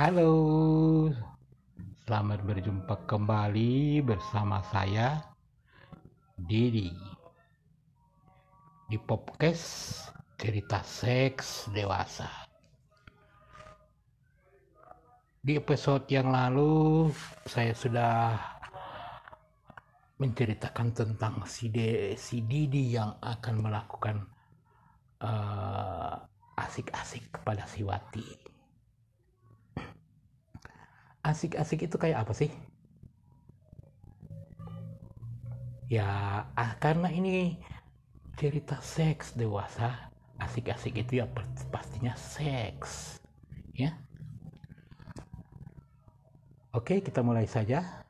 Halo, selamat berjumpa kembali bersama saya Didi di podcast cerita seks dewasa. Di episode yang lalu saya sudah menceritakan tentang si, De, si Didi yang akan melakukan uh, asik-asik kepada si Wati. Asik-asik itu kayak apa sih? Ya, ah, karena ini cerita seks dewasa, asik-asik itu ya pastinya seks. Ya. Oke, kita mulai saja.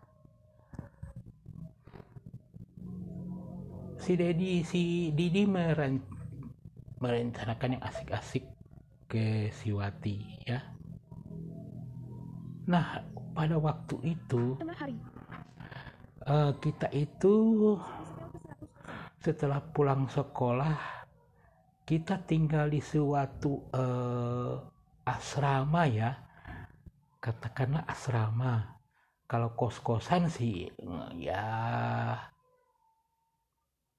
Si Dedi, si Didi meren, merencanakan yang asik-asik ke Siwati ya. Nah, pada waktu itu uh, kita itu setelah pulang sekolah kita tinggal di suatu uh, asrama ya. Katakanlah asrama. Kalau kos-kosan sih ya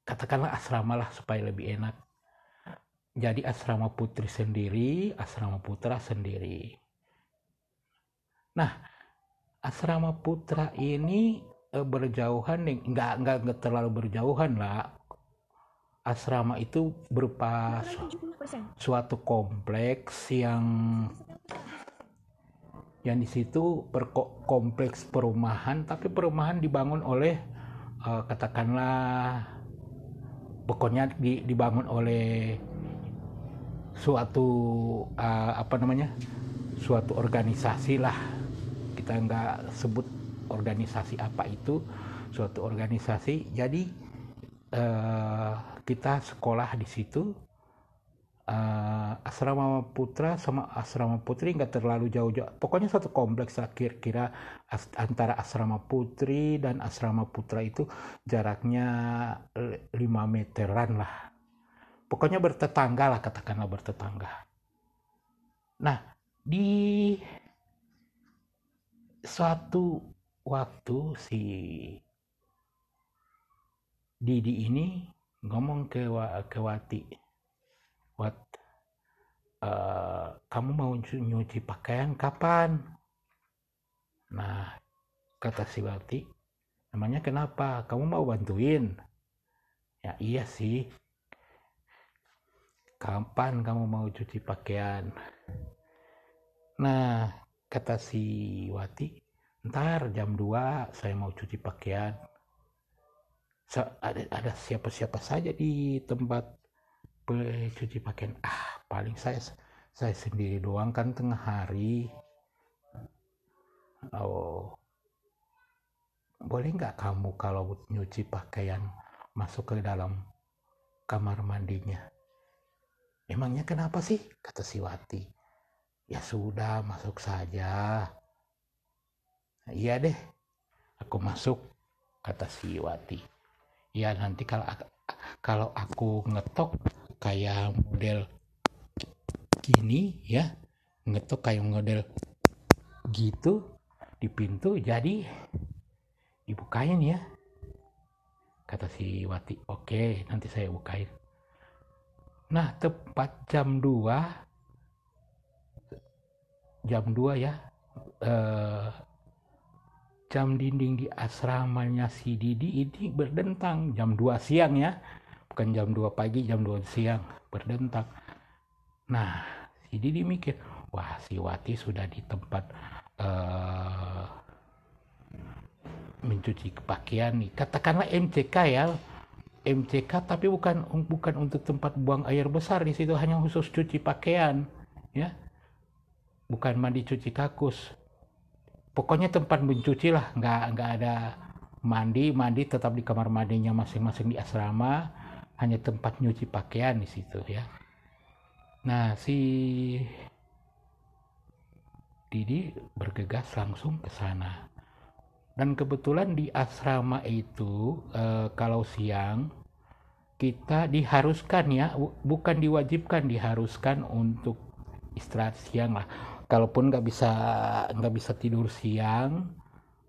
katakanlah asrama lah supaya lebih enak jadi asrama putri sendiri, asrama putra sendiri. Nah, asrama putra ini e, berjauhan, nggak nggak terlalu berjauhan lah. Asrama itu berupa su suatu kompleks yang yang di situ kompleks perumahan, tapi perumahan dibangun oleh uh, katakanlah pokoknya di, dibangun oleh suatu uh, apa namanya suatu organisasi lah kita nggak sebut organisasi apa itu suatu organisasi. Jadi uh, kita sekolah di situ. Uh, asrama putra sama asrama putri nggak terlalu jauh-jauh. Pokoknya satu kompleks kira-kira as antara asrama putri dan asrama putra itu jaraknya 5 meteran lah. Pokoknya bertetangga lah katakanlah bertetangga. Nah, di suatu waktu si Didi ini ngomong ke ke Wati, Wat, uh, kamu mau nyuci pakaian kapan? Nah, kata si Wati, namanya kenapa? Kamu mau bantuin? Ya iya sih, kapan kamu mau cuci pakaian nah kata si Wati ntar jam 2 saya mau cuci pakaian. Ada, ada siapa-siapa saja di tempat cuci pakaian. Ah paling saya saya sendiri doang kan tengah hari. Oh. Boleh nggak kamu kalau nyuci pakaian masuk ke dalam kamar mandinya? Emangnya kenapa sih? Kata si Wati. Ya sudah, masuk saja. Nah, iya deh, aku masuk, kata si Wati. Ya nanti kalau kalau aku ngetok kayak model gini ya, ngetok kayak model gitu di pintu, jadi dibukain ya. Kata si Wati, oke nanti saya bukain. Nah, tepat jam 2 jam 2 ya. Eh, jam dinding di asramanya si Didi ini berdentang jam 2 siang ya. Bukan jam 2 pagi, jam 2 siang berdentang. Nah, si Didi mikir, wah si Wati sudah di tempat uh, mencuci pakaian nih. Katakanlah MCK ya, MCK tapi bukan bukan untuk tempat buang air besar di situ hanya khusus cuci pakaian ya bukan mandi cuci kakus. Pokoknya tempat mencuci lah. Nggak nggak ada mandi. Mandi tetap di kamar mandinya masing-masing di asrama. Hanya tempat nyuci pakaian di situ ya. Nah si Didi bergegas langsung ke sana. Dan kebetulan di asrama itu e, kalau siang kita diharuskan ya. Bukan diwajibkan diharuskan untuk istirahat siang lah kalaupun nggak bisa nggak bisa tidur siang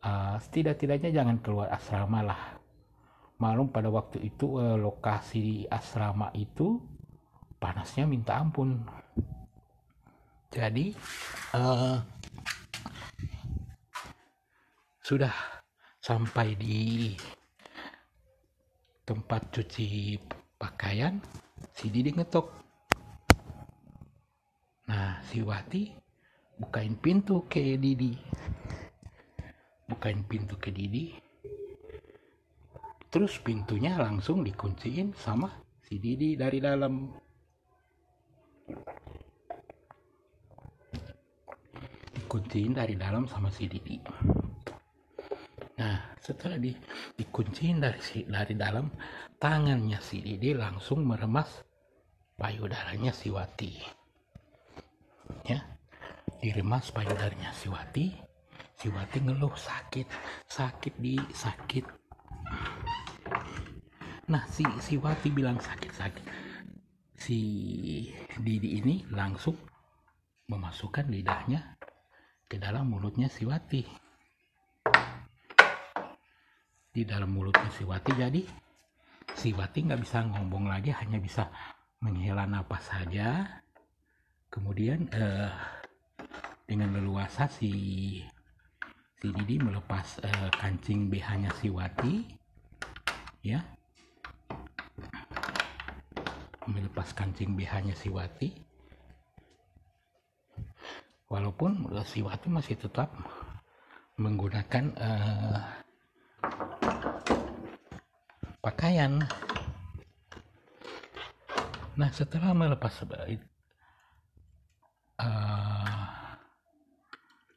uh, setidak-tidaknya jangan keluar asrama lah. Malum pada waktu itu uh, lokasi asrama itu panasnya minta ampun. Jadi uh, sudah sampai di tempat cuci pakaian si Didi ngetok. Nah si Wati bukain pintu ke Didi. Bukain pintu ke Didi. Terus pintunya langsung dikunciin sama si Didi dari dalam. Dikunciin dari dalam sama si Didi. Nah, setelah di, dikunciin dari si, dari dalam, tangannya si Didi langsung meremas payudaranya si Wati. Ya, diremas payudaranya si Wati. Si Wati ngeluh sakit, sakit di sakit. Nah, si si Wati bilang sakit-sakit. Si Didi ini langsung memasukkan lidahnya ke dalam mulutnya si Wati di dalam mulutnya si Wati jadi si Wati nggak bisa ngomong lagi hanya bisa menghela napas saja kemudian eh, dengan leluasa si si Didi melepas eh, kancing BH-nya si Wati ya melepas kancing BH-nya si Wati walaupun si Wati masih tetap menggunakan eh, pakaian. Nah setelah melepas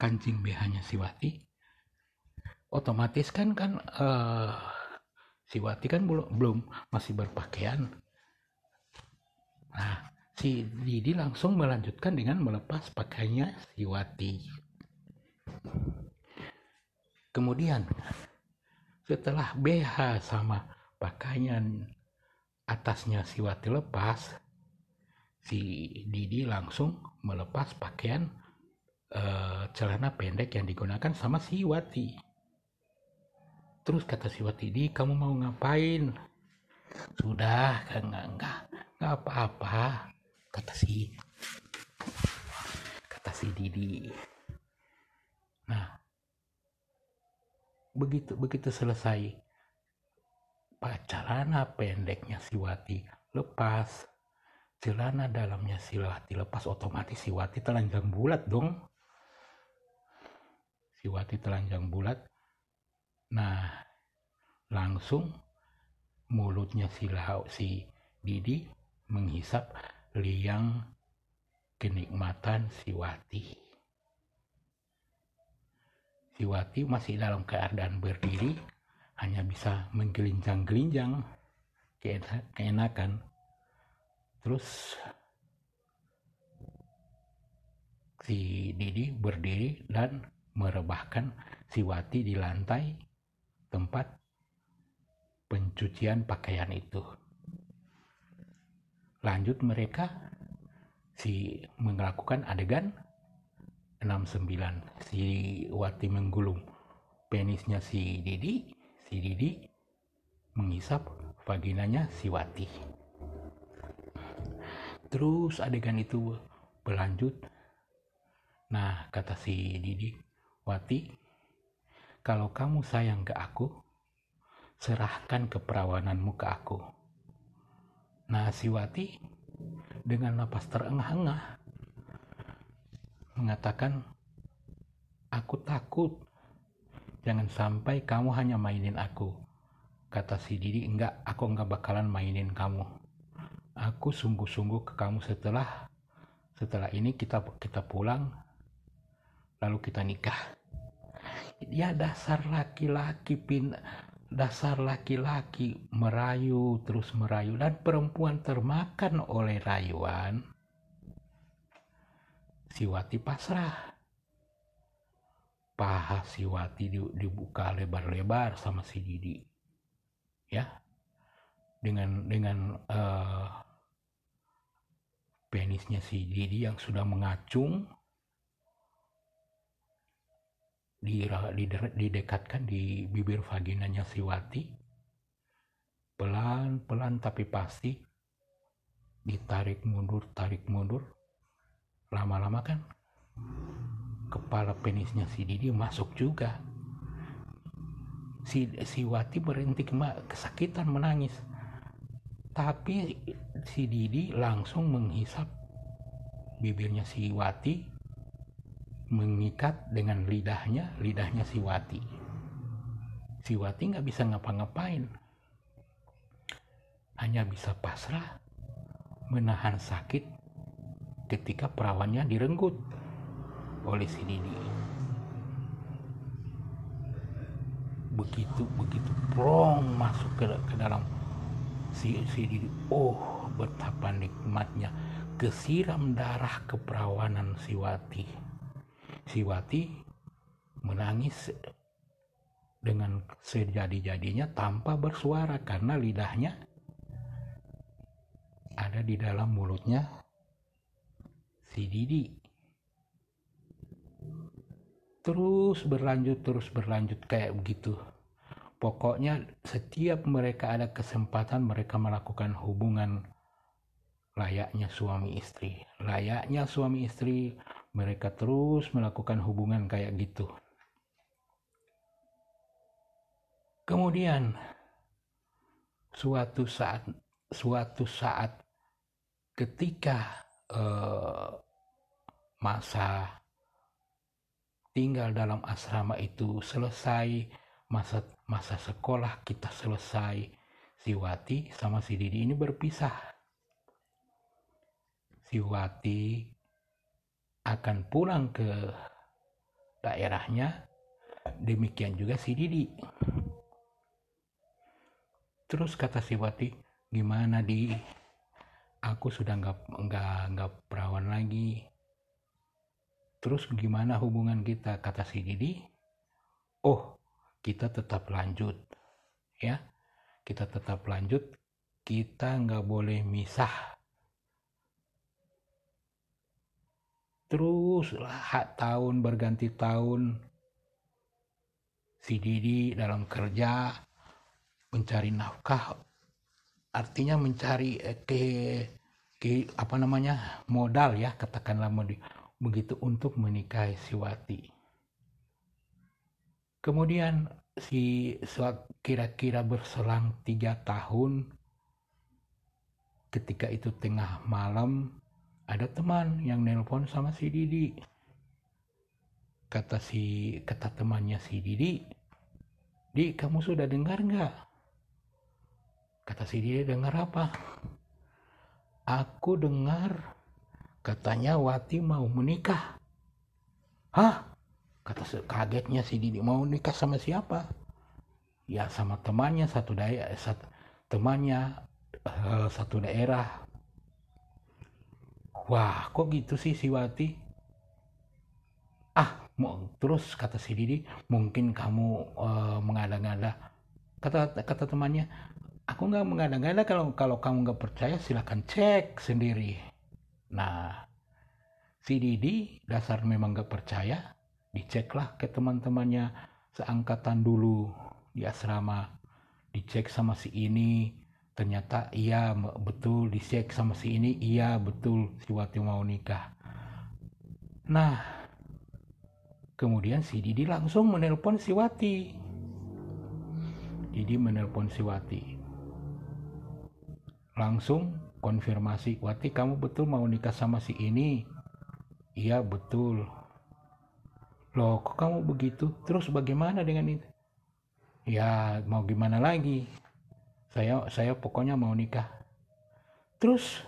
kancing BH-nya Siwati, otomatis kan kan uh, Siwati kan belum belum masih berpakaian. Nah si Didi langsung melanjutkan dengan melepas pakaiannya Siwati. Kemudian setelah BH sama pakaian atasnya si Wati lepas, si Didi langsung melepas pakaian uh, celana pendek yang digunakan sama si Wati. Terus kata si Wati, Di kamu mau ngapain? Sudah, enggak, enggak, enggak apa-apa, kata si, kata si Didi. Nah, begitu begitu selesai celana pendeknya si Wati lepas celana dalamnya si Wati lepas otomatis si Wati telanjang bulat dong si Wati telanjang bulat. Nah langsung mulutnya si Lau, si Didi menghisap liang kenikmatan si Wati. Si Wati masih dalam keadaan berdiri hanya bisa menggelincang-gelincang keenakan. Terus si Didi berdiri dan merebahkan si Wati di lantai tempat pencucian pakaian itu lanjut mereka si melakukan adegan 69 si Wati menggulung penisnya si Didi si Didi menghisap vaginanya si Wati. Terus adegan itu berlanjut. Nah, kata si Didi, Wati, kalau kamu sayang ke aku, serahkan keperawananmu ke aku. Nah, si Wati dengan napas terengah-engah mengatakan, aku takut Jangan sampai kamu hanya mainin aku. Kata si Didi, enggak, aku enggak bakalan mainin kamu. Aku sungguh-sungguh ke kamu setelah setelah ini kita kita pulang lalu kita nikah. Ya dasar laki-laki pin dasar laki-laki merayu terus merayu dan perempuan termakan oleh rayuan. Si Wati pasrah. Paha si Wati dibuka lebar-lebar sama si Didi. Ya. Dengan dengan uh, penisnya si Didi yang sudah mengacung didekatkan di bibir vaginanya si Wati pelan-pelan tapi pasti ditarik mundur tarik mundur. Lama-lama kan kepala penisnya si Didi masuk juga. Si si Wati berhenti kesakitan menangis. Tapi si Didi langsung menghisap bibirnya si Wati mengikat dengan lidahnya lidahnya si Wati. Si nggak bisa ngapa-ngapain. Hanya bisa pasrah menahan sakit ketika perawannya direnggut oleh si Didi. Begitu begitu plong masuk ke, ke dalam si, si Didi. Oh betapa nikmatnya kesiram darah keperawanan si Wati si Wati menangis dengan sejadi-jadinya tanpa bersuara karena lidahnya ada di dalam mulutnya si Didi. Terus berlanjut terus berlanjut kayak begitu. Pokoknya setiap mereka ada kesempatan mereka melakukan hubungan layaknya suami istri. Layaknya suami istri mereka terus melakukan hubungan kayak gitu. Kemudian suatu saat suatu saat ketika uh, masa tinggal dalam asrama itu selesai masa masa sekolah kita selesai si Wati sama si Didi ini berpisah. Si Wati akan pulang ke daerahnya demikian juga si Didi terus kata si Wati gimana di aku sudah nggak nggak nggak perawan lagi Terus gimana hubungan kita? Kata si Didi, oh kita tetap lanjut. Ya, kita tetap lanjut. Kita nggak boleh misah. Terus hak tahun berganti tahun. Si Didi dalam kerja mencari nafkah artinya mencari eh, ke, ke apa namanya modal ya katakanlah begitu untuk menikahi si Wati. Kemudian si kira-kira berselang tiga tahun ketika itu tengah malam ada teman yang nelpon sama si Didi kata si kata temannya si Didi di kamu sudah dengar nggak kata si Didi dengar apa aku dengar Katanya Wati mau menikah. Hah? Kata kagetnya si Didi mau nikah sama siapa? Ya sama temannya satu daerah, satu, temannya uh, satu daerah. Wah, kok gitu sih si Wati? Ah, mau terus kata si Didi, mungkin kamu uh, mengada-ngada. Kata kata temannya, aku nggak mengada-ngada kalau kalau kamu nggak percaya silahkan cek sendiri. Nah, si Didi dasar memang gak percaya, diceklah ke teman-temannya seangkatan dulu di asrama. Dicek sama si ini, ternyata iya betul dicek sama si ini, iya betul si Wati mau nikah. Nah, kemudian si Didi langsung menelpon si Wati. Didi menelpon si Wati. Langsung konfirmasi Wati kamu betul mau nikah sama si ini iya betul loh kok kamu begitu terus bagaimana dengan itu ya mau gimana lagi saya saya pokoknya mau nikah. Terus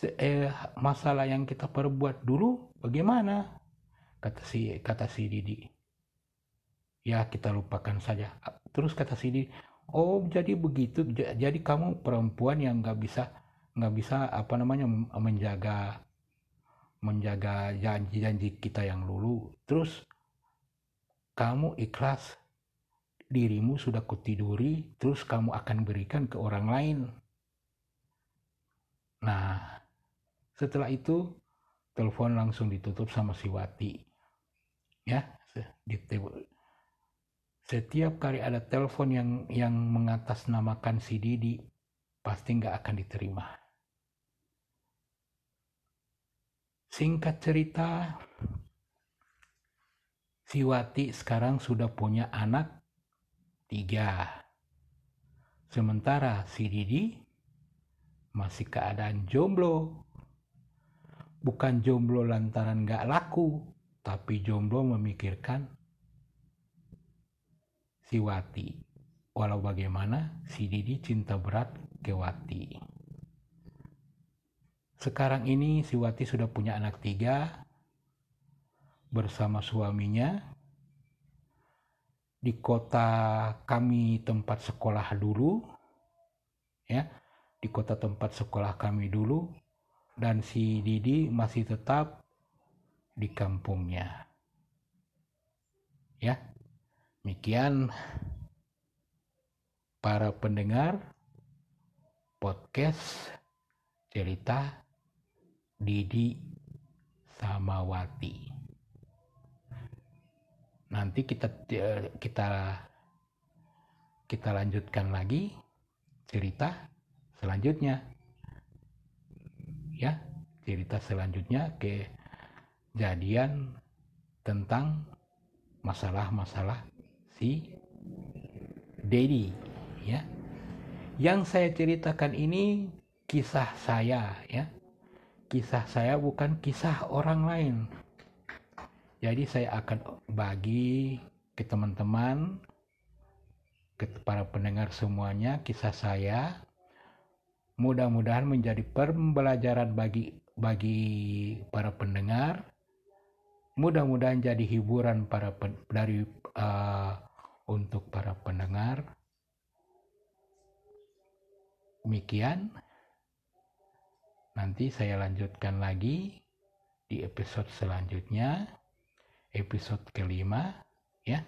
eh, masalah yang kita perbuat dulu bagaimana? Kata si kata si Didi. Ya kita lupakan saja. Terus kata si Didi oh jadi begitu. Jadi kamu perempuan yang nggak bisa nggak bisa apa namanya menjaga menjaga janji-janji kita yang dulu. Terus kamu ikhlas dirimu sudah kutiduri terus kamu akan berikan ke orang lain. Nah setelah itu telepon langsung ditutup sama si Wati. Ya setiap kali ada telepon yang yang mengatasnamakan si Didi pasti nggak akan diterima. Singkat cerita si Wati sekarang sudah punya anak tiga sementara si Didi masih keadaan jomblo bukan jomblo lantaran gak laku, tapi jomblo memikirkan si Wati. Walau bagaimana, si Didi cinta berat ke Wati. Sekarang ini si Wati sudah punya anak tiga bersama suaminya di kota kami tempat sekolah dulu ya di kota tempat sekolah kami dulu dan si Didi masih tetap di kampungnya. Ya, demikian para pendengar podcast cerita Didi Samawati. Nanti kita kita kita lanjutkan lagi cerita selanjutnya. Ya cerita selanjutnya kejadian tentang masalah-masalah si Dedi ya. Yang saya ceritakan ini kisah saya ya. Kisah saya bukan kisah orang lain jadi saya akan bagi ke teman-teman ke para pendengar semuanya kisah saya. Mudah-mudahan menjadi pembelajaran bagi bagi para pendengar. Mudah-mudahan jadi hiburan para pen, dari uh, untuk para pendengar. Demikian. Nanti saya lanjutkan lagi di episode selanjutnya episode kelima ya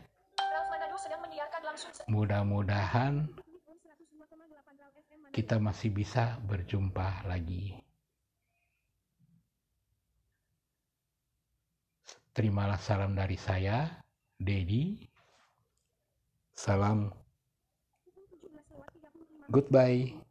mudah-mudahan kita masih bisa berjumpa lagi. Terimalah salam dari saya, Dedi. Salam. Goodbye.